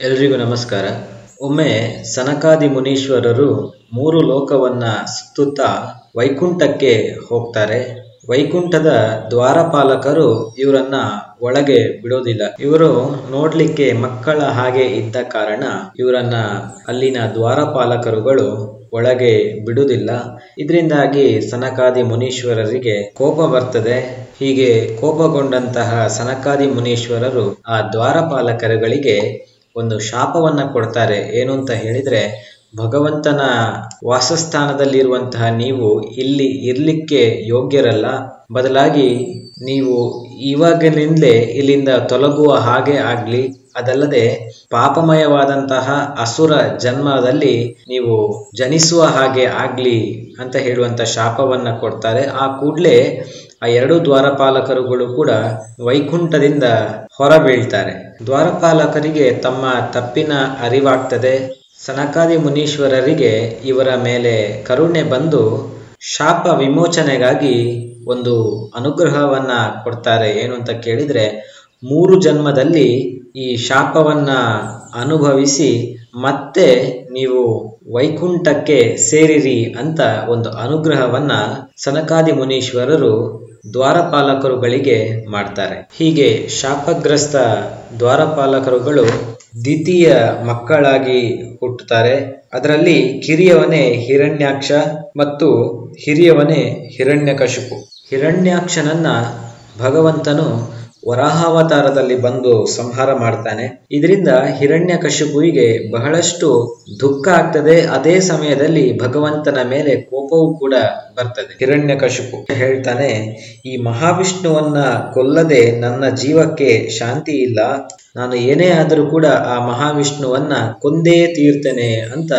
ಎಲ್ರಿಗೂ ನಮಸ್ಕಾರ. ಒಮ್ಮೆ ಸನಕಾದಿ ಮುನೀಶ್ವರರು ಮೂರು ಲೋಕವನ್ನ ಸುತ್ತುತ್ತಾ ವೈಕುಂಠಕ್ಕೆ ಹೋಗ್ತಾರೆ. ವೈಕುಂಠದ ದ್ವಾರಪಾಲಕರು ಇವರನ್ನ ಒಳಗೆ ಬಿಡೋದಿಲ್ಲ. ಇವರು ನೋಡ್ಲಿಕ್ಕೆ ಮಕ್ಕಳ ಹಾಗೆ ಇದ್ದ ಕಾರಣ ಇವರನ್ನ ಅಲ್ಲಿನ ದ್ವಾರಪಾಲಕರುಗಳು ಒಳಗೆ ಬಿಡುವುದಿಲ್ಲ ಇದರಿಂದಾಗಿ ಸನಕಾದಿ ಮುನೀಶ್ವರರಿಗೆ ಕೋಪ ಬರ್ತದೆ. ಹೀಗೆ ಕೋಪಗೊಂಡಂತಹ ಸನಕಾದಿ ಮುನೀಶ್ವರರು ಆ ದ್ವಾರಪಾಲಕರುಗಳಿಗೆ ಒಂದು ಶಾಪವನ್ನ ಕೊಡ್ತಾರೆ. ಏನು ಅಂತ ಹೇಳಿದ್ರೆ, ಭಗವಂತನ ವಾಸಸ್ಥಾನದಲ್ಲಿರುವಂತಹ ನೀವು ಇಲ್ಲಿ ಇರ್ಲಿಕ್ಕೆ ಯೋಗ್ಯರಲ್ಲ. ಬದಲಾಗಿ ನೀವು ಇವಾಗಲಿಂದಲೇ ಇಲ್ಲಿಂದ ತೊಲಗುವ ಹಾಗೆ ಆಗ್ಲಿ. ಅದಲ್ಲದೆ ಪಾಪಮಯವಾದಂತಹ ಅಸುರ ಜನ್ಮದಲ್ಲಿ ನೀವು ಜನಿಸುವ ಹಾಗೆ ಆಗ್ಲಿ ಅಂತ ಹೇಳುವಂತ ಶಾಪವನ್ನ ಕೊಡ್ತಾರೆ. ಆ ಕೂಡಲೇ ಆ ಎರಡು ದ್ವಾರಪಾಲಕರುಗಳು ಕೂಡ ವೈಕುಂಠದಿಂದ ಹೊರಬೀಳ್ತಾರೆ. ದ್ವಾರಪಾಲಕರಿಗೆ ತಮ್ಮ ತಪ್ಪಿನ ಅರಿವಾಗ್ತದೆ. ಸನಕಾದಿ ಮುನೀಶ್ವರರಿಗೆ ಇವರ ಮೇಲೆ ಕರುಣೆ ಬಂದು ಶಾಪ ವಿಮೋಚನೆಗಾಗಿ ಒಂದು ಅನುಗ್ರಹವನ್ನ ಕೊಡ್ತಾರೆ. ಏನು ಅಂತ ಕೇಳಿದ್ರೆ, ಮೂರು ಜನ್ಮದಲ್ಲಿ ಈ ಶಾಪವನ್ನ ಅನುಭವಿಸಿ ಮತ್ತೆ ನೀವು ವೈಕುಂಠಕ್ಕೆ ಸೇರಿರಿ ಅಂತ ಒಂದು ಅನುಗ್ರಹವನ್ನ ಸನಕಾದಿ ಮುನೀಶ್ವರರು ದ್ವಾರಪಾಲಕರುಗಳಿಗೆ ಮಾಡ್ತಾರೆ. ಹೀಗೆ ಶಾಪಗ್ರಸ್ತ ದ್ವಾರಪಾಲಕರುಗಳು ದ್ವಿತೀಯ ಮಕ್ಕಳಾಗಿ ಹುಟ್ಟುತ್ತಾರೆ. ಅದರಲ್ಲಿ ಕಿರಿಯವನೇ ಹಿರಣ್ಯಾಕ್ಷ ಮತ್ತು ಹಿರಿಯವನೇ ಹಿರಣ್ಯಕಶಿಪು. ಹಿರಣ್ಯಾಕ್ಷನನ್ನ ಭಗವಂತನು ವರಾಹಾವತಾರದಲ್ಲಿ ಬಂದು ಸಂಹಾರ ಮಾಡ್ತಾನೆ. ಇದರಿಂದ ಹಿರಣ್ಯಕಶಿಪುವಿಗೆ ಬಹಳಷ್ಟು ದುಃಖ ಆಗ್ತದೆ. ಅದೇ ಸಮಯದಲ್ಲಿ ಭಗವಂತನ ಮೇಲೆ ಕೋಪವೂ ಕೂಡ ಬರ್ತದೆ. ಹಿರಣ್ಯ ಕಶುಪು ಹೇಳ್ತಾನೆ, ಈ ಮಹಾವಿಷ್ಣುವನ್ನ ಕೊಲ್ಲದೆ ನನ್ನ ಜೀವಕ್ಕೆ ಶಾಂತಿ ಇಲ್ಲ. ನಾನು ಏನೇ ಆದರೂ ಕೂಡ ಆ ಮಹಾವಿಷ್ಣುವನ್ನ ಕೊಂದೇ ತೀರ್ತೇನೆ ಅಂತ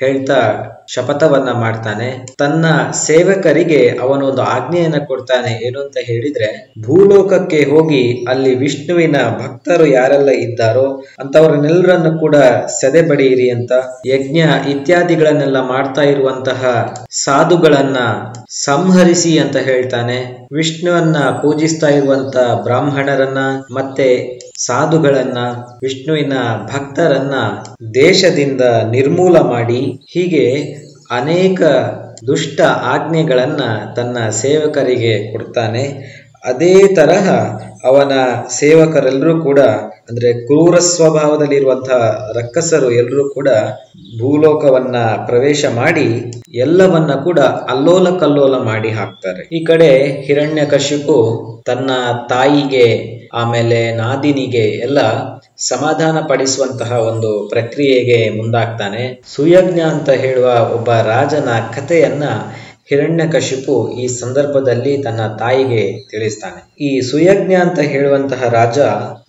ಹೇಳ್ತಾ ಶಪಥವನ್ನ ಮಾಡ್ತಾನೆ. ತನ್ನ ಸೇವಕರಿಗೆ ಅವನೊಂದು ಆಜ್ಞೆಯನ್ನ ಕೊಡ್ತಾನೆ. ಏನು ಅಂತ ಹೇಳಿದ್ರೆ, ಭೂಲೋಕಕ್ಕೆ ಹೋಗಿ ಅಲ್ಲಿ ವಿಷ್ಣುವಿನ ಭಕ್ತರು ಯಾರೆಲ್ಲ ಇದ್ದಾರೋ ಅಂತವರನ್ನೆಲ್ಲರನ್ನು ಕೂಡ ಸೆದೆ ಬಡಿಯಿರಿ ಅಂತ ಯಜ್ಞ ಇತ್ಯಾದಿಗಳನ್ನೆಲ್ಲ ಮಾಡ್ತಾ ಇರುವಂತಹ ಸಾಧುಗಳನ್ನ ಸಂಹರಿಸಿ ಅಂತ ಹೇಳ್ತಾನೆ. ವಿಷ್ಣುವನ್ನ ಪೂಜಿಸ್ತಾ ಇರುವಂತ ಬ್ರಾಹ್ಮಣರನ್ನ ಮತ್ತೆ ಸಾಧುಗಳನ್ನ, ವಿಷ್ಣುವಿನ ಭಕ್ತರನ್ನ ದೇಶದಿಂದ ನಿರ್ಮೂಲ ಮಾಡಿ ಹೀಗೆ ಅನೇಕ ದುಷ್ಟ ಆಜ್ಞೆಗಳನ್ನ ತನ್ನ ಸೇವಕರಿಗೆ ಕೊಡ್ತಾನೆ. ಅದೇ ತರಹ ಅವನ ಸೇವಕರೆಲ್ಲರೂ ಕೂಡ, ಅಂದ್ರೆ ಕ್ರೂರ ಸ್ವಭಾವದಲ್ಲಿರುವಂತಹ ರಕ್ಕಸರು ಎಲ್ಲರೂ ಕೂಡ ಭೂಲೋಕವನ್ನ ಪ್ರವೇಶ ಮಾಡಿ ಎಲ್ಲವನ್ನ ಕೂಡ ಅಲ್ಲೋಲ ಕಲ್ಲೋಲ ಮಾಡಿ ಹಾಕ್ತಾರೆ. ಈ ಕಡೆ ಹಿರಣ್ಯಕಶಿಪು ತನ್ನ ತಾಯಿಗೆ ಆಮೇಲೆ ನಾದಿನಿಗೆ ಎಲ್ಲ ಸಮಾಧಾನ ಪಡಿಸುವಂತಹ ಒಂದು ಪ್ರಕ್ರಿಯೆಗೆ ಮುಂದಾಗ್ತಾನೆ. ಸುಯಜ್ಞ ಅಂತ ಹೇಳುವ ಒಬ್ಬ ರಾಜನ ಕಥೆಯನ್ನ ಹಿರಣ್ಯಕಶಿಪು ಈ ಸಂದರ್ಭದಲ್ಲಿ ತನ್ನ ತಾಯಿಗೆ ತಿಳಿಸ್ತಾನೆ. ಈ ಸುಯಜ್ಞ ಅಂತ ಹೇಳುವಂತಹ ರಾಜ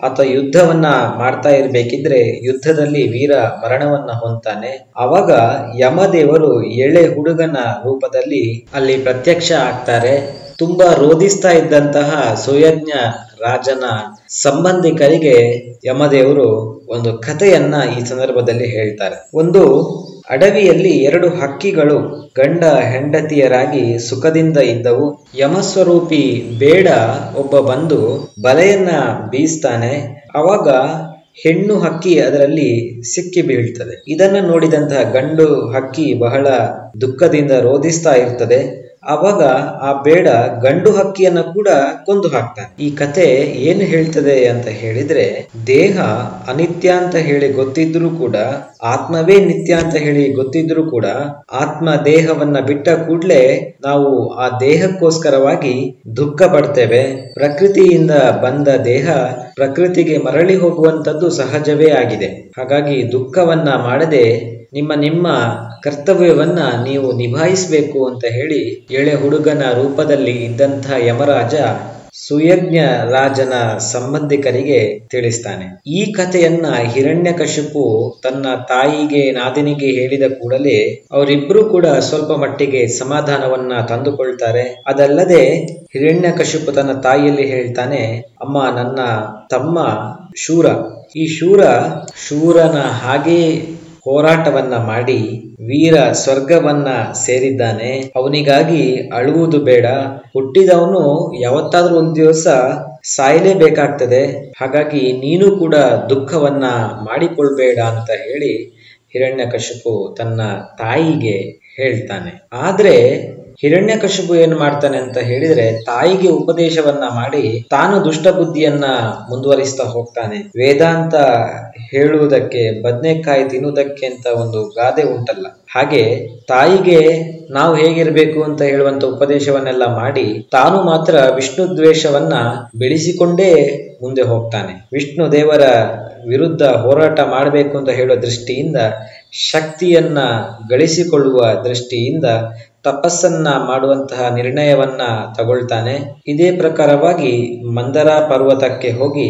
ಆತ ಯುದ್ಧವನ್ನ ಮಾಡ್ತಾ ಇರ್ಬೇಕಿದ್ರೆ ಯುದ್ಧದಲ್ಲಿ ವೀರ ಮರಣವನ್ನ ಹೊಂತಾನೆ ಅವಾಗ ಯಮದೇವರು ಎಳೆ ಹುಡುಗನ ರೂಪದಲ್ಲಿ ಅಲ್ಲಿ ಪ್ರತ್ಯಕ್ಷ ಆಗ್ತಾರೆ. ತುಂಬಾ ರೋಧಿಸ್ತಾ ಇದ್ದಂತಹ ಸುಯಜ್ಞ ರಾಜನ ಸಂಬಂಧಿಕರಿಗೆ ಯಮದೇವರು ಒಂದು ಕಥೆಯನ್ನ ಈ ಸಂದರ್ಭದಲ್ಲಿ ಹೇಳ್ತಾರೆ. ಒಂದು ಅಡವಿಯಲ್ಲಿ ಎರಡು ಹಕ್ಕಿಗಳು ಗಂಡ ಹೆಂಡತಿಯರಾಗಿ ಸುಖದಿಂದ ಇದ್ದವು. ಯಮಸ್ವರೂಪಿ ಬೇಡ ಒಬ್ಬ ಬಂದು ಬಲೆಯನ್ನ ಬೀಸ್ತಾನೆ. ಅವಾಗ ಹೆಣ್ಣು ಹಕ್ಕಿ ಅದರಲ್ಲಿ ಸಿಕ್ಕಿ ಬೀಳ್ತದೆ. ಇದನ್ನ ನೋಡಿದಂತಹ ಗಂಡು ಹಕ್ಕಿ ಬಹಳ ದುಃಖದಿಂದ ರೋಧಿಸ್ತಾ ಇರ್ತದೆ. ಅವಾಗ ಆ ಬೇಡ ಗಂಡು ಹಕ್ಕಿಯನ್ನ ಕೂಡ ಕೊಂದು ಹಾಕ್ತಾನೆ. ಈ ಕತೆ ಏನು ಹೇಳ್ತದೆ ಅಂತ ಹೇಳಿದ್ರೆ, ದೇಹ ಅನಿತ್ಯ ಅಂತ ಹೇಳಿ ಗೊತ್ತಿದ್ರೂ ಕೂಡ, ಆತ್ಮವೇ ನಿತ್ಯ ಅಂತ ಹೇಳಿ ಗೊತ್ತಿದ್ರೂ ಕೂಡ, ಆತ್ಮ ದೇಹವನ್ನ ಬಿಟ್ಟ ಕೂಡಲೇ ನಾವು ಆ ದೇಹಕ್ಕೋಸ್ಕರವಾಗಿ ದುಃಖ ಪಡ್ತೇವೆ. ಪ್ರಕೃತಿಯಿಂದ ಬಂದ ದೇಹ ಪ್ರಕೃತಿಗೆ ಮರಳಿ ಹೋಗುವಂತದ್ದು ಸಹಜವೇ ಆಗಿದೆ. ಹಾಗಾಗಿ ದುಃಖವನ್ನ ಮಾಡದೆ ನಿಮ್ಮ ನಿಮ್ಮ ಕರ್ತವ್ಯವನ್ನ ನೀವು ನಿಭಾಯಿಸಬೇಕು ಅಂತ ಹೇಳಿ ಎಳೆ ಹುಡುಗನ ರೂಪದಲ್ಲಿ ಇದ್ದಂಥ ಯಮರಾಜ ಸುಯಜ್ಞ ರಾಜನ ಸಂಬಂಧಿಕರಿಗೆ ತಿಳಿಸ್ತಾನೆ. ಈ ಕಥೆಯನ್ನ ಹಿರಣ್ಯಕಶಿಪು ತನ್ನ ತಾಯಿಗೆ ನಾದಿನಿಗೆ ಹೇಳಿದ ಕೂಡಲೇ ಅವರಿಬ್ರು ಕೂಡ ಸ್ವಲ್ಪ ಮಟ್ಟಿಗೆ ಸಮಾಧಾನವನ್ನ ತಂದುಕೊಳ್ತಾರೆ. ಅದಲ್ಲದೆ ಹಿರಣ್ಯಕಶಿಪು ತನ್ನ ತಾಯಿಯಲ್ಲಿ ಹೇಳ್ತಾನೆ, ಅಮ್ಮ, ನನ್ನ ತಮ್ಮ ಶೂರ. ಈ ಶೂರ ಶೂರನ ಹಾಗೆ ಹೋರಾಟವನ್ನ ಮಾಡಿ ವೀರ ಸ್ವರ್ಗವನ್ನ ಸೇರಿದ್ದಾನೆ. ಅವನಿಗಾಗಿ ಅಳುವುದು ಬೇಡ. ಹುಟ್ಟಿದವನು ಯಾವತ್ತಾದ್ರೂ ಒಂದು ದಿವಸ ಸಾಯಲೇಬೇಕಾಗ್ತದೆ. ಹಾಗಾಗಿ ನೀನು ಕೂಡ ದುಃಖವನ್ನ ಮಾಡಿಕೊಳ್ಬೇಡ ಅಂತ ಹೇಳಿ ಹಿರಣ್ಯಕಶಿಪು ತನ್ನ ತಾಯಿಗೆ ಹೇಳ್ತಾನೆ. ಆದ್ರೆ ಹಿರಣ್ಯಕಶಿಪು ಏನ್ ಮಾಡ್ತಾನೆ ಅಂತ ಹೇಳಿದ್ರೆ ತಾಯಿಗೆ ಉಪದೇಶವನ್ನ ಮಾಡಿ ತಾನು ದುಷ್ಟ ಬುದ್ಧಿಯನ್ನ ಮುಂದುವರಿಸ್ತಾ ಹೋಗ್ತಾನೆ. ವೇದಾಂತ ಹೇಳುವುದಕ್ಕೆ, ಬದನೆಕಾಯಿ ತಿನ್ನುವುದಕ್ಕೆ ಅಂತ ಒಂದು ಗಾದೆ ಉಂಟಲ್ಲ. ಹಾಗೆ ತಾಯಿಗೆ ನಾವು ಹೇಗಿರಬೇಕು ಅಂತ ಹೇಳುವಂತ ಉಪದೇಶವನ್ನೆಲ್ಲ ಮಾಡಿ ತಾನು ಮಾತ್ರ ವಿಷ್ಣು ದ್ವೇಷವನ್ನ ಬೆಳೆಸಿಕೊಂಡೇ ಮುಂದೆ ಹೋಗ್ತಾನೆ. ವಿಷ್ಣು ದೇವರ ವಿರುದ್ಧ ಹೋರಾಟ ಮಾಡಬೇಕು ಅಂತ ಹೇಳುವ ದೃಷ್ಟಿಯಿಂದ, ಶಕ್ತಿಯನ್ನ ಗಳಿಸಿಕೊಳ್ಳುವ ದೃಷ್ಟಿಯಿಂದ ತಪಸ್ಸನ್ನ ಮಾಡುವಂತಹ ನಿರ್ಣಯವನ್ನ ತಗೊಳ್ತಾನೆ. ಇದೇ ಪ್ರಕಾರವಾಗಿ ಮಂದರ ಪರ್ವತಕ್ಕೆ ಹೋಗಿ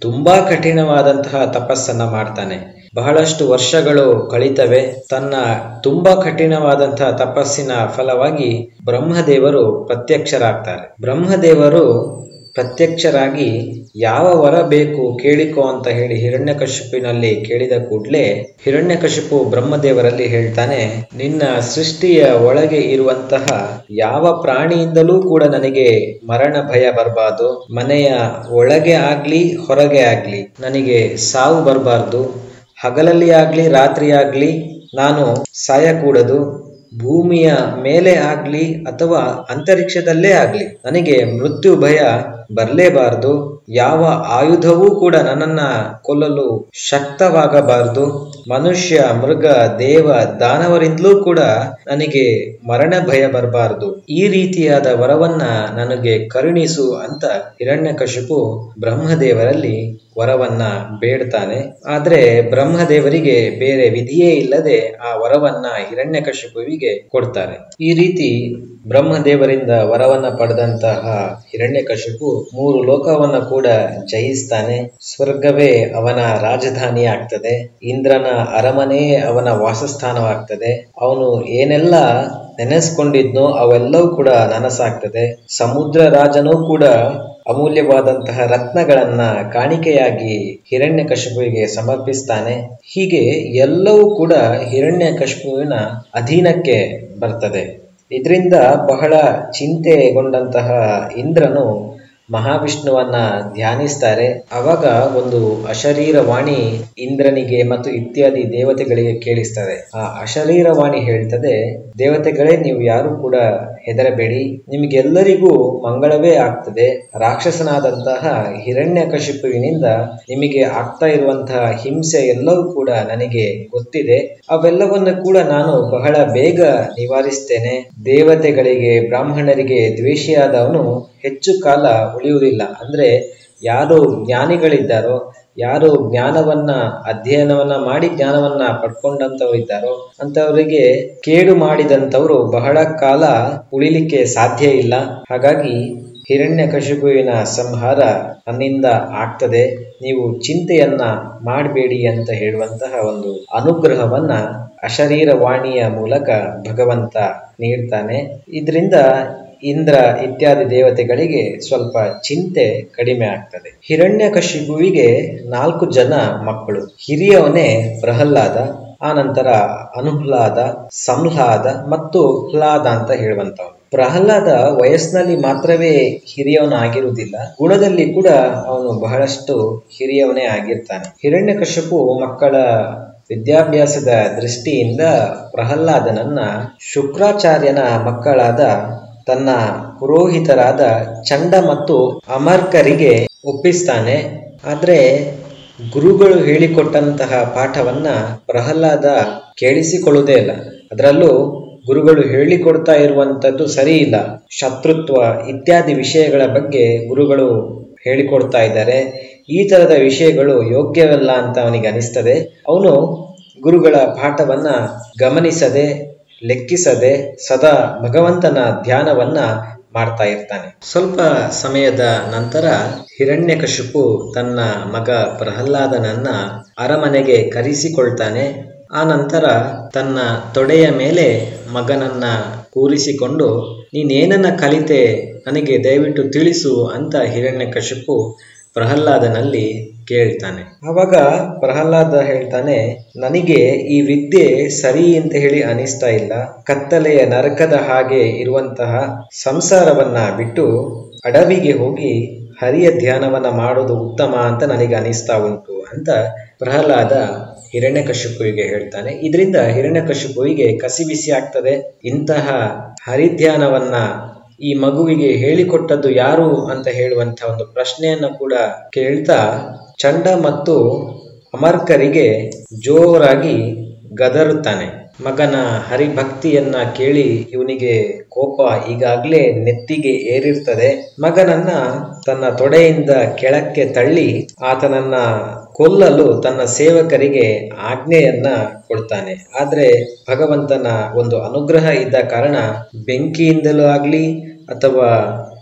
ತುಂಬಾ ಕಠಿಣವಾದಂತಹ ತಪಸ್ಸನ್ನ ಮಾಡ್ತಾನೆ. ಬಹಳಷ್ಟು ವರ್ಷಗಳು ಕಳೀತವೆ. ತನ್ನ ತುಂಬಾ ಕಠಿಣವಾದಂತಹ ತಪಸ್ಸಿನ ಫಲವಾಗಿ ಬ್ರಹ್ಮದೇವರು ಪ್ರತ್ಯಕ್ಷರಾಗ್ತಾರೆ. ಬ್ರಹ್ಮದೇವರು ಪ್ರತ್ಯಕ್ಷರಾಗಿ ಯಾವ ವರ ಬೇಕು ಕೇಳಿಕೋ ಅಂತ ಹೇಳಿ ಹಿರಣ್ಯಕಶಿಪಿನಲ್ಲಿ ಕೇಳಿದ ಕೂಡಲೇ ಹಿರಣ್ಯಕಶಿಪು ಬ್ರಹ್ಮದೇವರಲ್ಲಿ ಹೇಳ್ತಾನೆ, ನಿನ್ನ ಸೃಷ್ಟಿಯ ಒಳಗೆ ಇರುವಂತಹ ಯಾವ ಪ್ರಾಣಿಯಿಂದಲೂ ಕೂಡ ನನಗೆ ಮರಣ ಭಯ ಬರಬಾರ್ದು, ಮನೆಯ ಒಳಗೆ ಆಗ್ಲಿ, ಹೊರಗೆ ಆಗ್ಲಿ, ನನಗೆ ಸಾವು ಬರಬಾರ್ದು, ಹಗಲಲ್ಲಿ ಆಗ್ಲಿ, ರಾತ್ರಿ ಆಗ್ಲಿ, ನಾನು ಸಾಯಕೂಡದು, ಭೂಮಿಯ ಮೇಲೆ ಆಗ್ಲಿ ಅಥವಾ ಅಂತರಿಕ್ಷದಲ್ಲೇ ಆಗ್ಲಿ, ನನಗೆ ಮೃತ್ಯು ಭಯ ಬರಲೇಬಾರದು. ಯಾವ ಆಯುಧವೂ ಕೂಡ ನನ್ನನ್ನ ಕೊಲ್ಲಲು ಶಕ್ತವಾಗಬಾರದು. ಮನುಷ್ಯ, ಮೃಗ, ದೇವ, ದಾನವರಿಂದಲೂ ಕೂಡ ನನಗೆ ಮರಣ ಭಯ ಬರಬಾರದು. ಈ ರೀತಿಯಾದ ವರವನ್ನ ನನಗೆ ಕರುಣಿಸು ಅಂತ ಹಿರಣ್ಯಕಶಿಪು ಬ್ರಹ್ಮದೇವರಲ್ಲಿ ವರವನ್ನ ಬೇಡ್ತಾನೆ. ಆದ್ರೆ ಬ್ರಹ್ಮದೇವರಿಗೆ ಬೇರೆ ವಿಧಿಯೇ ಇಲ್ಲದೆ ಆ ವರವನ್ನ ಹಿರಣ್ಯಕಶಿಪುವಿಗೆ ಕೊಡ್ತಾರೆ. ಈ ರೀತಿ ಬ್ರಹ್ಮದೇವರಿಂದ ವರವನ್ನ ಪಡೆದಂತಹ ಹಿರಣ್ಯಕಶಿಪು ಮೂರು ಲೋಕವನ್ನ ಕೂಡ ಜಯಿಸ್ತಾನೆ. ಸ್ವರ್ಗವೇ ಅವನ ರಾಜಧಾನಿ ಆಗ್ತದೆ ಇಂದ್ರನ ಅರಮನೆಯೇ ಅವನ ವಾಸಸ್ಥಾನವಾಗ್ತದೆ. ಅವನು ಏನೆಲ್ಲ ನೆನೆಸ್ಕೊಂಡಿದ್ನೋ ಅವೆಲ್ಲವೂ ಕೂಡ ನನಸಾಗ್ತದೆ. ಸಮುದ್ರ ರಾಜನೂ ಕೂಡ ಅಮೂಲ್ಯವಾದಂತಹ ರತ್ನಗಳನ್ನ ಕಾಣಿಕೆಯಾಗಿ ಹಿರಣ್ಯಕಶಿಪುವಿಗೆ ಸಮರ್ಪಿಸ್ತಾನೆ. ಹೀಗೆ ಎಲ್ಲವೂ ಕೂಡ ಹಿರಣ್ಯಕಶಿಪುವಿನ ಅಧೀನಕ್ಕೆ ಬರ್ತದೆ. ಇದರಿಂದ ಬಹಳ ಚಿಂತೆಗೊಂಡಂತಹ ಇಂದ್ರನು ಮಹಾವಿಷ್ಣುವನ್ನ ಧ್ಯಾನಿಸ್ತಾರೆ. ಅವಾಗ ಒಂದು ಅಶರೀರವಾಣಿ ಇಂದ್ರನಿಗೆ ಮತ್ತು ಇತ್ಯಾದಿ ದೇವತೆಗಳಿಗೆ ಕೇಳಿಸ್ತದೆ. ಆ ಅಶರೀರವಾಣಿ ಹೇಳ್ತದೆ, ದೇವತೆಗಳೇ, ನೀವು ಯಾರು ಕೂಡ ಹೆದರಬೇಡಿ. ನಿಮಗೆಲ್ಲರಿಗೂ ಮಂಗಳವೇ ಆಗ್ತದೆ. ರಾಕ್ಷಸನಾದಂತಹ ಹಿರಣ್ಯಕಶಿಪುವಿನಿಂದ ನಿಮಗೆ ಆಗ್ತಾ ಇರುವಂತಹ ಹಿಂಸೆ ಎಲ್ಲವೂ ಕೂಡ ನನಗೆ ಗೊತ್ತಿದೆ. ಅವೆಲ್ಲವನ್ನು ಕೂಡ ನಾನು ಬಹಳ ಬೇಗ ನಿವಾರಿಸ್ತೇನೆ. ದೇವತೆಗಳಿಗೆ, ಬ್ರಾಹ್ಮಣರಿಗೆ ದ್ವೇಷಿಯಾದವನು ಹೆಚ್ಚು ಕಾಲ ಉಳಿಯುವುದಿಲ್ಲ. ಅಂದ್ರೆ ಯಾರು ಜ್ಞಾನಿಗಳಿದ್ದಾರೋ, ಯಾರು ಜ್ಞಾನವನ್ನ, ಅಧ್ಯಯನವನ್ನ ಮಾಡಿ ಜ್ಞಾನವನ್ನ ಪಡ್ಕೊಂಡಂತವ್ರು ಇದ್ದಾರೋ ಅಂತವರಿಗೆ ಕೇಡು ಮಾಡಿದಂತವರು ಬಹಳ ಕಾಲ ಉಳಿಲಿಕ್ಕೆ ಸಾಧ್ಯ ಇಲ್ಲ. ಹಾಗಾಗಿ ಹಿರಣ್ಯಕಶಿಪುವಿನ ಸಂಹಾರ ನನ್ನಿಂದ ಆಗ್ತದೆ. ನೀವು ಚಿಂತೆಯನ್ನ ಮಾಡಬೇಡಿ ಅಂತ ಹೇಳುವಂತಹ ಒಂದು ಅನುಗ್ರಹವನ್ನ ಅಶರೀರವಾಣಿಯ ಮೂಲಕ ಭಗವಂತ ನೀಡ್ತಾನೆ. ಇದರಿಂದ ಇಂದ್ರ ಇತ್ಯಾದಿ ದೇವತೆಗಳಿಗೆ ಸ್ವಲ್ಪ ಚಿಂತೆ ಕಡಿಮೆ ಆಗ್ತದೆ. ಹಿರಣ್ಯಕಶಿಪುವಿಗೆ ನಾಲ್ಕು ಜನ ಮಕ್ಕಳು. ಹಿರಿಯವನೇ ಪ್ರಹ್ಲಾದ ಆನಂತರ ಅನುಹ್ಲಾದ, ಸಂಹ್ಲಾದ ಮತ್ತು ಹ್ಲಾದ ಅಂತ ಹೇಳುವಂತವನು ಪ್ರಹ್ಲಾದ ವಯಸ್ಸಿನಲ್ಲಿ ಮಾತ್ರವೇ ಹಿರಿಯವನಾಗಿರುವುದಿಲ್ಲ. ಗುಣದಲ್ಲಿ ಕೂಡ ಅವನು ಬಹಳಷ್ಟು ಹಿರಿಯವನೇ ಆಗಿರ್ತಾನೆ. ಹಿರಣ್ಯಕಶಿಪು ಮಕ್ಕಳ ವಿದ್ಯಾಭ್ಯಾಸದ ದೃಷ್ಟಿಯಿಂದ ಪ್ರಹ್ಲಾದನನ್ನ ಶುಕ್ರಾಚಾರ್ಯನ ಮಕ್ಕಳಾದ ತನ್ನ ಪುರೋಹಿತರಾದ ಚಂಡ ಮತ್ತು ಅಮರ್ಕರಿಗೆ ಒಪ್ಪಿಸ್ತಾನೆ. ಆದ್ರೆ ಗುರುಗಳು ಹೇಳಿಕೊಟ್ಟಂತಹ ಪಾಠವನ್ನ ಪ್ರಹ್ಲಾದ ಕೇಳಿಸಿಕೊಳ್ಳುವುದೇ ಇಲ್ಲ. ಅದರಲ್ಲೂ ಗುರುಗಳು ಹೇಳಿಕೊಡ್ತಾ ಇರುವಂತದ್ದು ಸರಿ ಇಲ್ಲ. ಶತ್ರುತ್ವ ಇತ್ಯಾದಿ ವಿಷಯಗಳ ಬಗ್ಗೆ ಗುರುಗಳು ಹೇಳಿಕೊಡ್ತಾ ಇದ್ದಾರೆ. ಈ ತರದ ವಿಷಯಗಳು ಯೋಗ್ಯವಲ್ಲ ಅಂತ ಅವನಿಗೆ ಅನಿಸ್ತದೆ. ಅವನು ಗುರುಗಳ ಪಾಠವನ್ನ ಗಮನಿಸದೆ ಲೆಕ್ಕಿಸದೆ ಸದಾ ಭಗವಂತನ ಧ್ಯಾನವನ್ನ ಮಾಡ್ತಾ ಇರ್ತಾನೆ. ಸ್ವಲ್ಪ ಸಮಯದ ನಂತರ ಹಿರಣ್ಯಕಶಿಪು ತನ್ನ ಮಗ ಪ್ರಹ್ಲಾದನನ್ನ ಅರಮನೆಗೆ ಕರೆಸಿಕೊಳ್ತಾನೆ. ಆ ನಂತರ ತನ್ನ ತೊಡೆಯ ಮೇಲೆ ಮಗನನ್ನ ಕೂರಿಸಿಕೊಂಡು, ನೀನೇನನ್ನ ಕಲಿತೆ? ನನಗೆ ದಯವಿಟ್ಟು ತಿಳಿಸು ಅಂತ ಹಿರಣ್ಯಕಶಿಪು ಪ್ರಹ್ಲಾದನಲ್ಲಿ ಕೇಳ್ತಾನೆ. ಅವಾಗ ಪ್ರಹ್ಲಾದ ಹೇಳ್ತಾನೆ, ನನಗೆ ಈ ವಿದ್ಯೆ ಸರಿ ಅಂತ ಹೇಳಿ ಅನಿಸ್ತಾ ಇಲ್ಲ. ಕತ್ತಲೆಯ ನರಕದ ಹಾಗೆ ಇರುವಂತಹ ಸಂಸಾರವನ್ನ ಬಿಟ್ಟು ಅಡವಿಗೆ ಹೋಗಿ ಹರಿಯ ಧ್ಯಾನವನ್ನ ಮಾಡೋದು ಉತ್ತಮ ಅಂತ ನನಗೆ ಅನಿಸ್ತಾ ಉಂಟು ಅಂತ ಪ್ರಹ್ಲಾದ ಹಿರಣ್ಯಕಶಿಪುವಿಗೆ ಹೇಳ್ತಾನೆ. ಇದರಿಂದ ಹಿರಣ್ಯಕಶಿಪುವಿಗೆ ಕಸಿಬಿಸಿ ಆಗ್ತದೆ. ಇಂತಹ ಹರಿಧ್ಯಾನವನ್ನ ಈ ಮಗುವಿಗೆ ಹೇಳಿಕೊಟ್ಟದ್ದು ಯಾರು ಅಂತ ಹೇಳುವಂತ ಒಂದು ಪ್ರಶ್ನೆಯನ್ನು ಕೂಡ ಕೇಳ್ತಾ ಚಂಡ ಮತ್ತು ಅಮರ್ಕರಿಗೆ ಜೋರಾಗಿ ಗದರುತ್ತಾನೆ. ಮಗನ ಹರಿಭಕ್ತಿಯನ್ನ ಕೇಳಿ ಇವನಿಗೆ ಕೋಪ ಈಗಾಗಲೇ ನೆತ್ತಿಗೆ ಏರಿರ್ತದೆ. ಮಗನನ್ನ ತನ್ನ ತೊಡೆಯಿಂದ ಕೆಳಕ್ಕೆ ತಳ್ಳಿ ಆತನನ್ನ ಕೊಲ್ಲಲು ತನ್ನ ಸೇವಕರಿಗೆ ಆಜ್ಞೆಯನ್ನ ಕೊಡ್ತಾನೆ. ಆದರೆ ಭಗವಂತನ ಒಂದು ಅನುಗ್ರಹ ಇದ್ದ ಕಾರಣ ಬೆಂಕಿಯಿಂದಲೂ ಆಗಲಿ ಅಥವಾ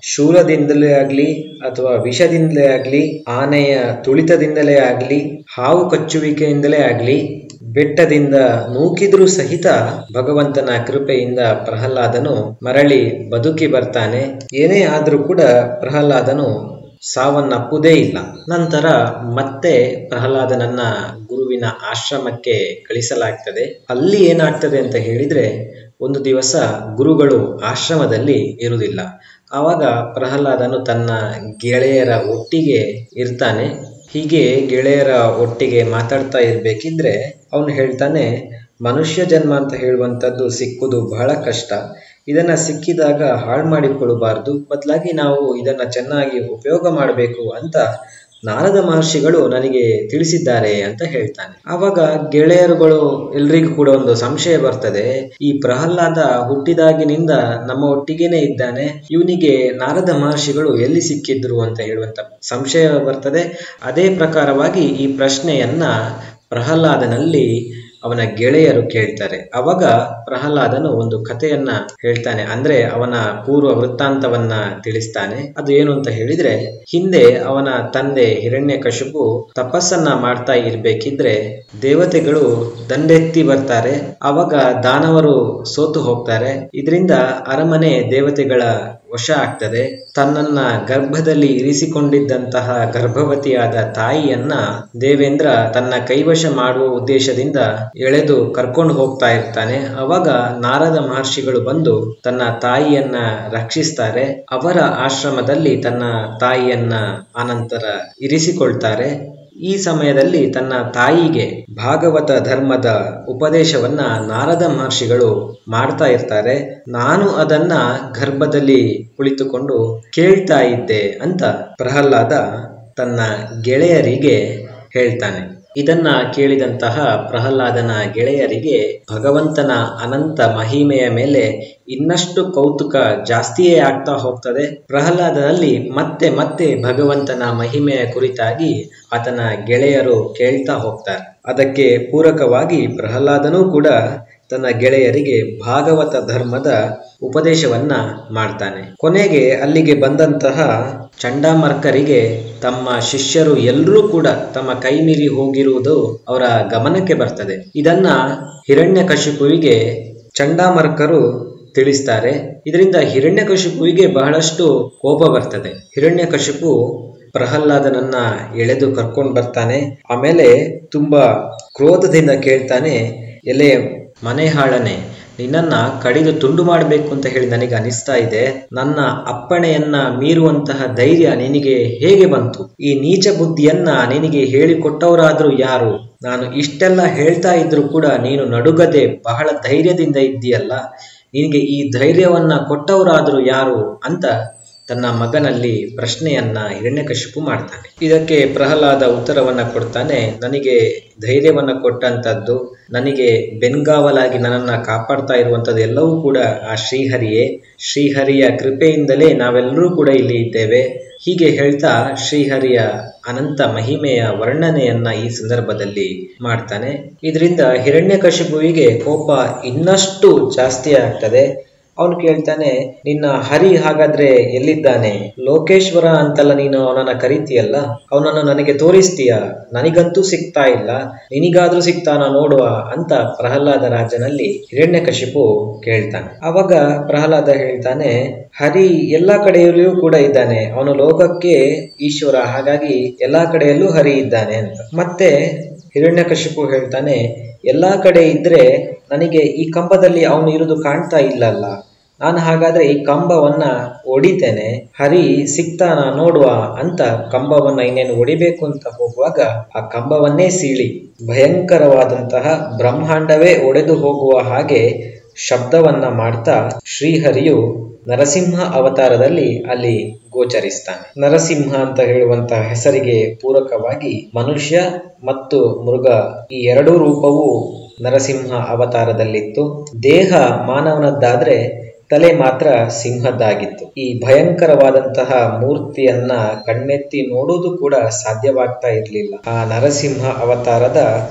ಶೂಲದಿಂದಲೇ ಆಗಲಿ ಅಥವಾ ವಿಷದಿಂದಲೇ ಆಗಲಿ, ಆನೆಯ ತುಳಿತದಿಂದಲೇ ಆಗಲಿ, ಹಾವು ಕಚ್ಚುವಿಕೆಯಿಂದಲೇ ಆಗಲಿ, ಬೆಟ್ಟದಿಂದ ನೂಕಿದ್ರೂ ಸಹಿತ ಭಗವಂತನ ಕೃಪೆಯಿಂದ ಪ್ರಹ್ಲಾದನು ಮರಳಿ ಬದುಕಿ ಬರ್ತಾನೆ. ಏನೇ ಆದರೂ ಕೂಡ ಪ್ರಹ್ಲಾದನು ಸಾವನ್ನಪ್ಪುದೇ ಇಲ್ಲ. ನಂತರ ಮತ್ತೆ ಪ್ರಹ್ಲಾದನನ್ನ ಗುರುವಿನ ಆಶ್ರಮಕ್ಕೆ ಕಳಿಸಲಾಗ್ತದೆ. ಅಲ್ಲಿ ಏನಾಗ್ತದೆ ಅಂತ ಹೇಳಿದ್ರೆ, ಒಂದು ದಿವಸ ಗುರುಗಳು ಆಶ್ರಮದಲ್ಲಿ ಇರುವುದಿಲ್ಲ. ಆವಾಗ ಪ್ರಹ್ಲಾದನು ತನ್ನ ಗೆಳೆಯರ ಒಟ್ಟಿಗೆ ಇರ್ತಾನೆ. ಹೀಗೆ ಗೆಳೆಯರ ಒಟ್ಟಿಗೆ ಮಾತಾಡ್ತಾ ಇರಬೇಕಿದ್ರೆ, ಅವನು ಹೇಳ್ತಾನೆ, ಮನುಷ್ಯ ಜನ್ಮ ಅಂತ ಹೇಳುವಂಥದ್ದು ಸಿಕ್ಕುದು ಬಹಳ ಕಷ್ಟ. ಇದನ್ನ ಸಿಕ್ಕಿದಾಗ ಹಾಳು ಮಾಡಿಕೊಳ್ಳಬಾರದು ಬದಲಾಗಿ ನಾವು ಇದನ್ನ ಚೆನ್ನಾಗಿ ಉಪಯೋಗ ಮಾಡಬೇಕು ಅಂತ ನಾರದ ಮಹರ್ಷಿಗಳು ನನಗೆ ತಿಳಿಸಿದ್ದಾರೆ ಅಂತ ಹೇಳ್ತಾನೆ. ಆವಾಗ ಗೆಳೆಯರುಗಳು ಎಲ್ರಿಗೂ ಕೂಡ ಒಂದು ಸಂಶಯ ಬರ್ತದೆ. ಈ ಪ್ರಹ್ಲಾದ ಹುಟ್ಟಿದಾಗಿನಿಂದ ನಮ್ಮ ಒಟ್ಟಿಗೆನೆ ಇದ್ದಾನೆ. ಇವನಿಗೆ ನಾರದ ಮಹರ್ಷಿಗಳು ಎಲ್ಲಿ ಸಿಕ್ಕಿದ್ರು ಅಂತ ಹೇಳುವಂತ ಸಂಶಯ ಬರ್ತದೆ. ಅದೇ ಪ್ರಕಾರವಾಗಿ ಈ ಪ್ರಶ್ನೆಯನ್ನ ಪ್ರಹ್ಲಾದನಲ್ಲಿ ಅವನ ಗೆಳೆಯರು ಕೇಳ್ತಾರೆ. ಅವಾಗ ಪ್ರಹ್ಲಾದನು ಒಂದು ಕಥೆಯನ್ನ ಹೇಳ್ತಾನೆ. ಅಂದ್ರೆ ಅವನ ಪೂರ್ವ ವೃತ್ತಾಂತವನ್ನ ತಿಳಿಸ್ತಾನೆ. ಅದು ಏನು ಅಂತ ಹೇಳಿದ್ರೆ, ಹಿಂದೆ ಅವನ ತಂದೆ ಹಿರಣ್ಯ ಕಶುಪು ತಪಸ್ಸನ್ನ ಮಾಡ್ತಾ ಇರ್ಬೇಕಿದ್ರೆ ದೇವತೆಗಳು ದಂಡೆತ್ತಿ ಬರ್ತಾರೆ. ಅವಾಗ ದಾನವರು ಸೋತು ಹೋಗ್ತಾರೆ. ಇದರಿಂದ ಅರಮನೆ ದೇವತೆಗಳ ವಶ ಆಗ್ತದೆ. ತನ್ನನ್ನ ಗರ್ಭದಲ್ಲಿ ಇರಿಸಿಕೊಂಡಿದ್ದಂತಹ ಗರ್ಭವತಿಯಾದ ತಾಯಿಯನ್ನ ದೇವೇಂದ್ರ ತನ್ನ ಕೈವಶ ಮಾಡುವ ಉದ್ದೇಶದಿಂದ ಎಳೆದು ಕರ್ಕೊಂಡು ಹೋಗ್ತಾ ಇರ್ತಾನೆ. ಅವಾಗ ನಾರದ ಮಹರ್ಷಿಗಳು ಬಂದು ತನ್ನ ತಾಯಿಯನ್ನ ರಕ್ಷಿಸ್ತಾರೆ. ಅವರ ಆಶ್ರಮದಲ್ಲಿ ತನ್ನ ತಾಯಿಯನ್ನ ಆನಂತರ ಇರಿಸಿಕೊಳ್ತಾರೆ. ಈ ಸಮಯದಲ್ಲಿ ತನ್ನ ತಾಯಿಗೆ ಭಾಗವತ ಧರ್ಮದ ಉಪದೇಶವನ್ನ ನಾರದ ಮಹರ್ಷಿಗಳು ಮಾಡ್ತಾ ಇರ್ತಾರೆ. ನಾನು ಅದನ್ನ ಗರ್ಭದಲ್ಲಿ ಕುಳಿತುಕೊಂಡು ಕೇಳ್ತಾ ಇದ್ದೆ ಅಂತ ಪ್ರಹ್ಲಾದ ತನ್ನ ಗೆಳೆಯರಿಗೆ ಹೇಳ್ತಾನೆ. ಇದನ್ನ ಕೇಳಿದಂತಹ ಪ್ರಹ್ಲಾದನ ಗೆಳೆಯರಿಗೆ ಭಗವಂತನ ಅನಂತ ಮಹಿಮೆಯ ಮೇಲೆ ಇನ್ನಷ್ಟು ಕೌತುಕ ಜಾಸ್ತಿಯೇ ಆಗ್ತಾ ಹೋಗ್ತದೆ. ಪ್ರಹ್ಲಾದನಲ್ಲಿ ಮತ್ತೆ ಮತ್ತೆ ಭಗವಂತನ ಮಹಿಮೆಯ ಕುರಿತಾಗಿ ಆತನ ಗೆಳೆಯರು ಕೇಳ್ತಾ ಹೋಗ್ತಾರೆ. ಅದಕ್ಕೆ ಪೂರಕವಾಗಿ ಪ್ರಹ್ಲಾದನೂ ಕೂಡ ತನ್ನ ಗೆಳೆಯರಿಗೆ ಭಾಗವತ ಧರ್ಮದ ಉಪದೇಶವನ್ನ ಮಾಡ್ತಾನೆ. ಕೊನೆಗೆ ಅಲ್ಲಿಗೆ ಬಂದಂತಹ ಚಂಡಾಮರ್ಕರಿಗೆ ತಮ್ಮ ಶಿಷ್ಯರು ಎಲ್ಲರೂ ಕೂಡ ತಮ್ಮ ಕೈ ಮೀರಿ ಹೋಗಿರುವುದು ಅವರ ಗಮನಕ್ಕೆ ಬರ್ತದೆ. ಇದನ್ನ ಹಿರಣ್ಯಕಶಿಪುವಿಗೆ ಚಂಡಾಮರ್ಕರು ತಿಳಿಸ್ತಾರೆ. ಇದರಿಂದ ಹಿರಣ್ಯಕಶಿಪುವಿಗೆ ಬಹಳಷ್ಟು ಕೋಪ ಬರ್ತದೆ. ಹಿರಣ್ಯಕಶಿಪು ಪ್ರಹ್ಲಾದನನ್ನ ಎಳೆದು ಕರ್ಕೊಂಡು ಬರ್ತಾನೆ. ಆಮೇಲೆ ತುಂಬಾ ಕ್ರೋಧದಿಂದ ಕೇಳ್ತಾನೆ, ಎಲೆ ಮನೆ ಹಾಳನೆ, ನಿನ್ನನ್ನ ಕಡಿದು ತುಂಡು ಮಾಡಬೇಕು ಅಂತ ಹೇಳಿ ನನಗೆ ಅನಿಸ್ತಾ ಇದೆ. ನನ್ನ ಅಪ್ಪಣೆಯನ್ನ ಮೀರುವಂತಹ ಧೈರ್ಯ ನಿನಗೆ ಹೇಗೆ ಬಂತು? ಈ ನೀಚ ಬುದ್ಧಿಯನ್ನ ನಿನಗೆ ಹೇಳಿಕೊಟ್ಟವರಾದ್ರೂ ಯಾರು? ನಾನು ಇಷ್ಟೆಲ್ಲ ಹೇಳ್ತಾ ಇದ್ರು ಕೂಡ ನೀನು ನಡುಗದೆ ಬಹಳ ಧೈರ್ಯದಿಂದ ಇದ್ದೀಯಲ್ಲ. ನಿನಗೆ ಈ ಧೈರ್ಯವನ್ನ ಕೊಟ್ಟವರಾದ್ರು ಯಾರು ಅಂತ ತನ್ನ ಮಗನಲ್ಲಿ ಪ್ರಶ್ನೆಯನ್ನ ಹಿರಣ್ಯಕಶಿಪು ಮಾಡ್ತಾನೆ. ಇದಕ್ಕೆ ಪ್ರಹ್ಲಾದ ಉತ್ತರವನ್ನ ಕೊಡ್ತಾನೆ, ನನಗೆ ಧೈರ್ಯವನ್ನ ಕೊಟ್ಟಂತದ್ದು, ನನಗೆ ಬೆನ್ಗಾವಲಾಗಿ ನನ್ನನ್ನ ಕಾಪಾಡ್ತಾ ಇರುವಂತದ್ದು ಎಲ್ಲವೂ ಕೂಡ ಆ ಶ್ರೀಹರಿಯೇ. ಶ್ರೀಹರಿಯ ಕೃಪೆಯಿಂದಲೇ ನಾವೆಲ್ಲರೂ ಕೂಡ ಇಲ್ಲಿ ಇದ್ದೇವೆ. ಹೀಗೆ ಹೇಳ್ತಾ ಶ್ರೀಹರಿಯ ಅನಂತ ಮಹಿಮೆಯ ವರ್ಣನೆಯನ್ನ ಈ ಸಂದರ್ಭದಲ್ಲಿ ಮಾಡ್ತಾನೆ. ಇದರಿಂದ ಹಿರಣ್ಯಕಶಿಪುವಿಗೆ ಕೋಪ ಇನ್ನಷ್ಟು ಜಾಸ್ತಿ ಆಗ್ತದೆ. ಅವನು ಕೇಳ್ತಾನೆ, ನಿನ್ನ ಹರಿ ಹಾಗಾದ್ರೆ ಎಲ್ಲಿದ್ದಾನೆ? ಲೋಕೇಶ್ವರ ಅಂತಲ್ಲ ನೀನು ಅವನನ್ನ ಕರಿತೀಯಲ್ಲ? ಅವನನ್ನು ನನಗೆ ತೋರಿಸ್ತೀಯ? ನನಗಂತೂ ಸಿಗ್ತಾ ಇಲ್ಲ. ನಿನಿಗಾದ್ರೂ ಸಿಗ್ತಾನ ನೋಡುವ? ಅಂತ ಪ್ರಹ್ಲಾದ ರಾಜನಲ್ಲಿ ಹಿರಣ್ಯಕಶಿಪು ಕೇಳ್ತಾನೆ. ಅವಾಗ ಪ್ರಹ್ಲಾದ ಹೇಳ್ತಾನೆ, ಹರಿ ಎಲ್ಲಾ ಕಡೆಯಲ್ಲಿಯೂ ಕೂಡ ಇದ್ದಾನೆ. ಅವನು ಲೋಕಕ್ಕೆ ಈಶ್ವರ, ಹಾಗಾಗಿ ಎಲ್ಲಾ ಕಡೆಯಲ್ಲೂ ಹರಿ ಇದ್ದಾನೆ ಅಂತ. ಮತ್ತೆ ಹಿರಣ್ಯಕಶಿಪು ಹೇಳ್ತಾನೆ, ಎಲ್ಲಾ ಕಡೆ ಇದ್ರೆ ನನಗೆ ಈ ಕಂಬದಲ್ಲಿ ಅವನು ಇರುವುದು ಕಾಣ್ತಾ ಇಲ್ಲಲ್ಲ. ನಾನು ಹಾಗಾದ್ರೆ ಈ ಕಂಬವನ್ನ ಒಡಿತೇನೆ. ಹರಿ ಸಿಗ್ತಾನ ನೋಡುವ ಅಂತ ಕಂಬವನ್ನ ಇನ್ನೇನು ಒಡಿಬೇಕು ಅಂತ ಹೋಗುವಾಗ ಆ ಕಂಬವನ್ನೇ ಸೀಳಿ. ಭಯಂಕರವಾದಂತಹ ಬ್ರಹ್ಮಾಂಡವೇ ಒಡೆದು ಹೋಗುವ ಹಾಗೆ ಶಬ್ದವನ್ನ ಮಾಡ್ತಾ ಶ್ರೀಹರಿಯು ನರಸಿಂಹ ಅವತಾರದಲ್ಲಿ ಅಲ್ಲಿ ಗೋಚರಿಸ್ತಾನೆ. ನರಸಿಂಹ ಅಂತ ಹೇಳುವಂತಹ ಹೆಸರಿಗೆ ಪೂರಕವಾಗಿ ಮನುಷ್ಯ ಮತ್ತು ಮೃಗ ಈ ಎರಡೂ ರೂಪವು ನರಸಿಂಹ ಅವತಾರದಲ್ಲಿತ್ತು. ದೇಹ ಮಾನವನದ್ದಾದ್ರೆ ತಲೆ ಮಾತ್ರ ಸಿಂಹದ್ದಾಗಿತ್ತು. ಈ ಭಯಂಕರವಾದಂತಹ ಮೂರ್ತಿಯನ್ನ ಕಣ್ಣೆತ್ತಿ ನೋಡುವುದು ಕೂಡ ಸಾಧ್ಯವಾಗ್ತಾ ಇರಲಿಲ್ಲ. ಆ ನರಸಿಂಹ ಅವತಾರದ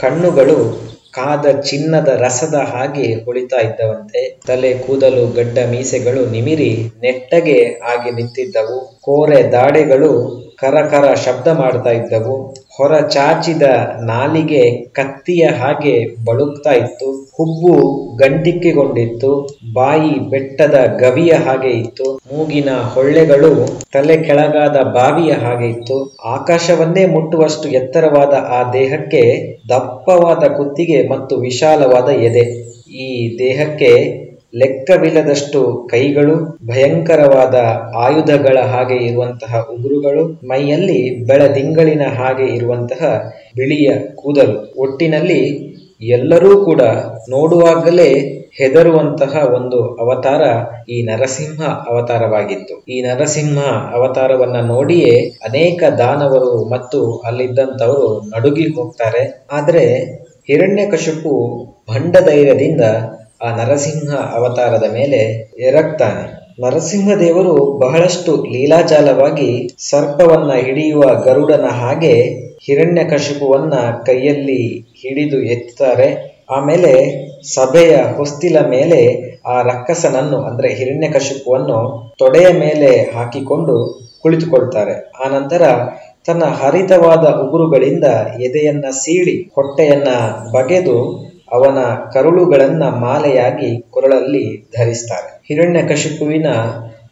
ಕಣ್ಣುಗಳು ಕಾದ ಚಿನ್ನದ ರಸದ ಹಾಗೆ ಹೊಳಿತಾ ಇದ್ದವಂತೆ ತಲೆ ಕೂದಲು ಗಡ್ಡ ಮೀಸೆಗಳು ನಿಮಿರಿ ನೆಟ್ಟಗೆ ಆಗಿ ನಿಂತಿದ್ದವು. ಕೋರೆ ದಾಡೆಗಳು ಕರಕರ ಶಬ್ದ ಮಾಡ್ತಾ ಇದ್ದವು. ಹೊರ ಚಾಚಿದ ನಾಲಿಗೆ ಕತ್ತಿಯ ಹಾಗೆ ಬಳುಕ್ತಾ ಇತ್ತು. ಹುಬ್ಬು ಗಂಟಿಕ್ಕಿಗೊಂಡಿತ್ತು. ಬಾಯಿ ಬೆಟ್ಟದ ಗವಿಯ ಹಾಗೆ ಇತ್ತು. ಮೂಗಿನ ಹೊಳ್ಳೆಗಳು ತಲೆ ಕೆಳಗಾದ ಬಾವಿಯ ಹಾಗೆ ಇತ್ತು. ಆಕಾಶವನ್ನೇ ಮುಟ್ಟುವಷ್ಟು ಎತ್ತರವಾದ ಆ ದೇಹಕ್ಕೆ ದಪ್ಪವಾದ ಕುತ್ತಿಗೆ ಮತ್ತು ವಿಶಾಲವಾದ ಎದೆ. ಈ ದೇಹಕ್ಕೆ ಲೆಕ್ಕವಿಲ್ಲದಷ್ಟು ಕೈಗಳು, ಭಯಂಕರವಾದ ಆಯುಧಗಳ ಹಾಗೆ ಇರುವಂತಹ ಉಗುರುಗಳು, ಮೈಯಲ್ಲಿ ಬೆಳದಿಂಗಳಿನ ಹಾಗೆ ಇರುವಂತಹ ಬಿಳಿಯ ಕೂದಲು. ಒಟ್ಟಿನಲ್ಲಿ ಎಲ್ಲರೂ ಕೂಡ ನೋಡುವಾಗಲೇ ಹೆದರುವಂತಹ ಒಂದು ಅವತಾರ ಈ ನರಸಿಂಹ ಅವತಾರವಾಗಿತ್ತು. ಈ ನರಸಿಂಹ ಅವತಾರವನ್ನ ನೋಡಿಯೇ ಅನೇಕ ದಾನವರು ಮತ್ತು ಅಲ್ಲಿದ್ದಂಥವರು ನಡುಗಿ ಹೋಗ್ತಾರೆ. ಆದ್ರೆ ಹಿರಣ್ಯಕಶಿಪು ಭಂಡ ಧೈರ್ಯದಿಂದ ಆ ನರಸಿಂಹ ಅವತಾರದ ಮೇಲೆ ಎರಗ್ತಾನೆ. ನರಸಿಂಹದೇವರು ಬಹಳಷ್ಟು ಲೀಲಾಜಾಲವಾಗಿ ಸರ್ಪವನ್ನ ಹಿಡಿಯುವ ಗರುಡನ ಹಾಗೆ ಹಿರಣ್ಯಕಶಿಪುವನ್ನ ಕೈಯಲ್ಲಿ ಹಿಡಿದು ಎತ್ತಾರೆ. ಆಮೇಲೆ ಸಭೆಯ ಹೊಸ್ತಿಲ ಮೇಲೆ ಆ ರಕ್ಕಸನನ್ನು, ಅಂದ್ರೆ ಹಿರಣ್ಯಕಶಿಪುವನ್ನು ತೊಡೆಯ ಮೇಲೆ ಹಾಕಿಕೊಂಡು ಕುಳಿತುಕೊಳ್ತಾರೆ. ಆನಂತರ ತನ್ನ ಹರಿತವಾದ ಉಗುರುಗಳಿಂದ ಎದೆಯನ್ನ ಸೀಳಿ, ಹೊಟ್ಟೆಯನ್ನ ಬಗೆದು ಅವನ ಕರುಳುಗಳನ್ನು ಮಾಲೆಯಾಗಿ ಕೊರಳಲ್ಲಿ ಧರಿಸ್ತಾರೆ ಹಿರಣ್ಯಕಶಿಪುವಿನ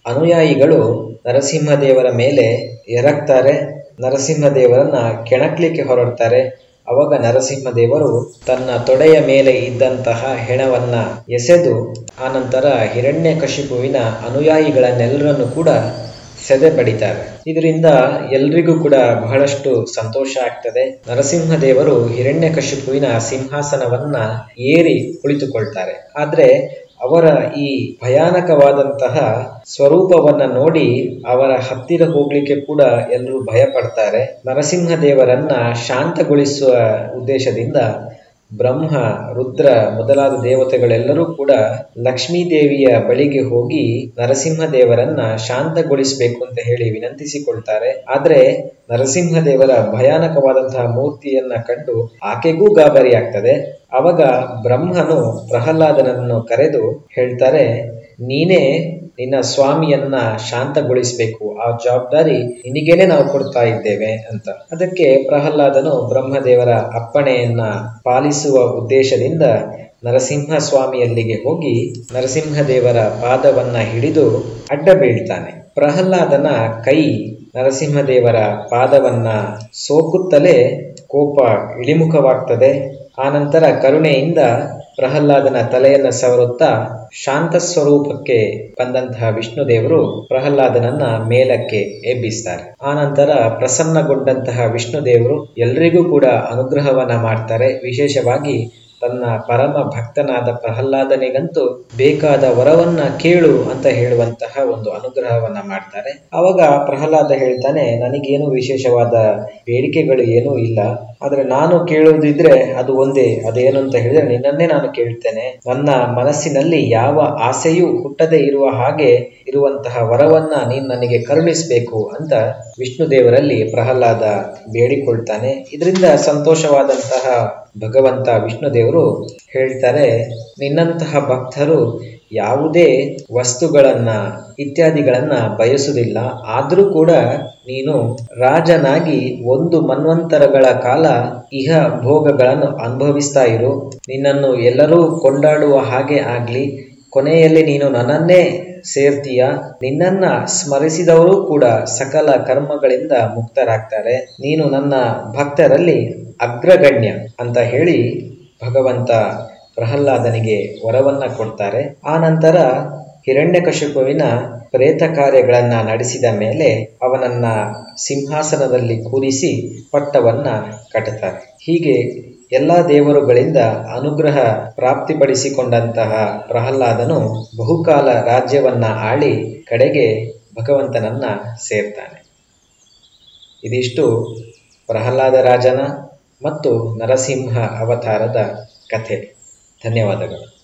ಅನುಯಾಯಿಗಳು ನರಸಿಂಹದೇವರ ಮೇಲೆ ಎರಗ್ತಾರೆ. ನರಸಿಂಹದೇವರನ್ನ ಕೆಣಕ್ಲಿಕ್ಕೆ ಹೊರಡ್ತಾರೆ. ಅವಾಗ ನರಸಿಂಹದೇವರು ತನ್ನ ತೊಡೆಯ ಮೇಲೆ ಇದ್ದಂತಹ ಹೆಣವನ್ನ ಎಸೆದು, ಆನಂತರ ಹಿರಣ್ಯಕಶಿಪುವಿನ ಅನುಯಾಯಿಗಳನ್ನೆಲ್ಲರನ್ನು ಕೂಡ ಸೆದೆ ಬಡಿತಾರೆ. ಇದರಿಂದ ಎಲ್ರಿಗೂ ಕೂಡ ಬಹಳಷ್ಟು ಸಂತೋಷ ಆಗ್ತದೆ. ನರಸಿಂಹ ದೇವರು ಹಿರಣ್ಯ ಹಿರಣ್ಯಕಶಿಪುವಿನ ಸಿಂಹಾಸನವನ್ನ ಏರಿ ಕುಳಿತುಕೊಳ್ತಾರೆ. ಆದ್ರೆ ಅವರ ಈ ಭಯಾನಕವಾದಂತಹ ಸ್ವರೂಪವನ್ನ ನೋಡಿ ಅವರ ಹತ್ತಿರ ಹೋಗ್ಲಿಕ್ಕೆ ಕೂಡ ಎಲ್ಲರೂ ಭಯ ಪಡ್ತಾರೆ ನರಸಿಂಹದೇವರನ್ನ ಶಾಂತಗೊಳಿಸುವ ಉದ್ದೇಶದಿಂದ ಬ್ರಹ್ಮ, ರುದ್ರ ಮೊದಲಾದ ದೇವತೆಗಳೆಲ್ಲರೂ ಕೂಡ ಲಕ್ಷ್ಮೀ ದೇವಿಯ ಬಳಿಗೆ ಹೋಗಿ ನರಸಿಂಹದೇವರನ್ನ ಶಾಂತಗೊಳಿಸಬೇಕು ಅಂತ ಹೇಳಿ ವಿನಂತಿಸಿಕೊಳ್ತಾರೆ. ಆದ್ರೆ ನರಸಿಂಹದೇವರ ಭಯಾನಕವಾದಂತಹ ಮೂರ್ತಿಯನ್ನ ಕಂಡು ಆಕೆಗೂ ಗಾಬರಿ ಆಗ್ತದೆ. ಅವಾಗ ಬ್ರಹ್ಮನು ಪ್ರಹ್ಲಾದನನ್ನು ಕರೆದು ಹೇಳ್ತಾರೆ, ನೀನೇ ನಿನ್ನ ಸ್ವಾಮಿಯನ್ನ ಶಾಂತಗೊಳಿಸಬೇಕು. ಆ ಜವಾಬ್ದಾರಿ ನಿನಗೇನೆ ನಾವು ಕೊಡ್ತಾ ಇದ್ದೇವೆ ಅಂತ. ಅದಕ್ಕೆ ಪ್ರಹ್ಲಾದನು ಬ್ರಹ್ಮದೇವರ ಅಪ್ಪಣೆಯನ್ನ ಪಾಲಿಸುವ ಉದ್ದೇಶದಿಂದ ನರಸಿಂಹ ಸ್ವಾಮಿಯಲ್ಲಿಗೆ ಹೋಗಿ ನರಸಿಂಹದೇವರ ಪಾದವನ್ನ ಹಿಡಿದು ಅಡ್ಡ ಬೀಳ್ತಾನೆ. ಪ್ರಹ್ಲಾದನ ಕೈ ನರಸಿಂಹದೇವರ ಪಾದವನ್ನ ಸೋಕುತ್ತಲೇ ಕೋಪ ಇಳಿಮುಖವಾಗ್ತದೆ. ಆನಂತರ ಕರುಣೆಯಿಂದ ಪ್ರಹ್ಲಾದನ ತಲೆಯನ್ನ ಸವರುತ್ತಾ ಶಾಂತ ಸ್ವರೂಪಕ್ಕೆ ಬಂದಂತಹ ವಿಷ್ಣು ದೇವರು ಪ್ರಹ್ಲಾದನನ್ನ ಮೇಲಕ್ಕೆ ಎಬ್ಬಿಸ್ತಾರೆ. ಆನಂತರ ಪ್ರಸನ್ನಗೊಂಡಂತಹ ವಿಷ್ಣು ದೇವರು ಎಲ್ರಿಗೂ ಕೂಡ ಅನುಗ್ರಹವನ್ನ ಮಾಡ್ತಾರೆ. ವಿಶೇಷವಾಗಿ ತನ್ನ ಪರಮ ಭಕ್ತನಾದ ಪ್ರಹ್ಲಾದನಿಗಂತೂ ಬೇಕಾದ ವರವನ್ನ ಕೇಳು ಅಂತ ಹೇಳುವಂತಹ ಒಂದು ಅನುಗ್ರಹವನ್ನ ಮಾಡ್ತಾರೆ. ಅವಾಗ ಪ್ರಹ್ಲಾದ ಹೇಳ್ತಾನೆ, ನನಗೇನು ವಿಶೇಷವಾದ ಬೇಡಿಕೆಗಳು ಏನೂ ಇಲ್ಲ. ಆದ್ರೆ ನಾನು ಕೇಳುವುದಿದ್ರೆ ಅದು ಒಂದೇ, ಅದೇನು ಅಂತ ಹೇಳಿದ್ರೆ ನಿನ್ನನ್ನೇ ನಾನು ಕೇಳ್ತೇನೆ. ನನ್ನ ಮನಸ್ಸಿನಲ್ಲಿ ಯಾವ ಆಸೆಯೂ ಹುಟ್ಟದೇ ಇರುವ ಹಾಗೆ ಇರುವಂತಹ ವರವನ್ನ ನೀನು ನನಗೆ ಕರುಣಿಸಬೇಕು ಅಂತ ವಿಷ್ಣು ದೇವರಲ್ಲಿ ಪ್ರಹ್ಲಾದ ಬೇಡಿಕೊಳ್ತಾನೆ. ಇದರಿಂದ ಸಂತೋಷವಾದಂತಹ ಭಗವಂತ ವಿಷ್ಣು ದೇವರು ಹೇಳ್ತಾರೆ, ನಿನ್ನಂತಹ ಭಕ್ತರು ಯಾವುದೇ ವಸ್ತುಗಳನ್ನ, ಇತ್ಯಾದಿಗಳನ್ನ ಬಯಸುವುದಿಲ್ಲ. ಆದರೂ ಕೂಡ ನೀನು ರಾಜನಾಗಿ ಒಂದು ಮನ್ವಂತರಗಳ ಕಾಲ ಇಹ ಭೋಗಗಳನ್ನು ಅನುಭವಿಸ್ತಾ ಇರು. ನಿನ್ನನ್ನು ಎಲ್ಲರೂ ಕೊಂಡಾಡುವ ಹಾಗೆ ಆಗ್ಲಿ. ಕೊನೆಯಲ್ಲಿ ನೀನು ನನ್ನನ್ನೇ ಸೇರ್ತೀಯ. ನಿನ್ನನ್ನ ಸ್ಮರಿಸಿದವರು ಕೂಡ ಸಕಲ ಕರ್ಮಗಳಿಂದ ಮುಕ್ತರಾಗ್ತಾರೆ. ನೀನು ನನ್ನ ಭಕ್ತರಲ್ಲಿ ಅಗ್ರಗಣ್ಯ ಅಂತ ಹೇಳಿ ಭಗವಂತ ಪ್ರಹ್ಲಾದನಿಗೆ ವರವನ್ನ ಕೊಡ್ತಾರೆ. ಆ ನಂತರ ಹಿರಣ್ಯಕಶಿಪುವಿನ ಪ್ರೇತ ಕಾರ್ಯಗಳನ್ನ ನಡೆಸಿದ ಮೇಲೆ ಅವನನ್ನ ಸಿಂಹಾಸನದಲ್ಲಿ ಕೂರಿಸಿ ಪಟ್ಟವನ್ನ ಕಟ್ಟುತ್ತಾರೆ ಹೀಗೆ ಎಲ್ಲ ದೇವರುಗಳಿಂದ ಅನುಗ್ರಹ ಪ್ರಾಪ್ತಿಪಡಿಸಿಕೊಂಡಂತಹ ಪ್ರಹ್ಲಾದನು ಬಹುಕಾಲ ರಾಜ್ಯವನ್ನ ಆಳಿ ಕಡೆಗೆ ಭಗವಂತನನ್ನ ಸೇರ್ತಾನೆ. ಇದಿಷ್ಟು ಪ್ರಹ್ಲಾದ ರಾಜನ ಮತ್ತು ನರಸಿಂಹ ಅವತಾರದ ಕಥೆ. ಧನ್ಯವಾದಗಳು.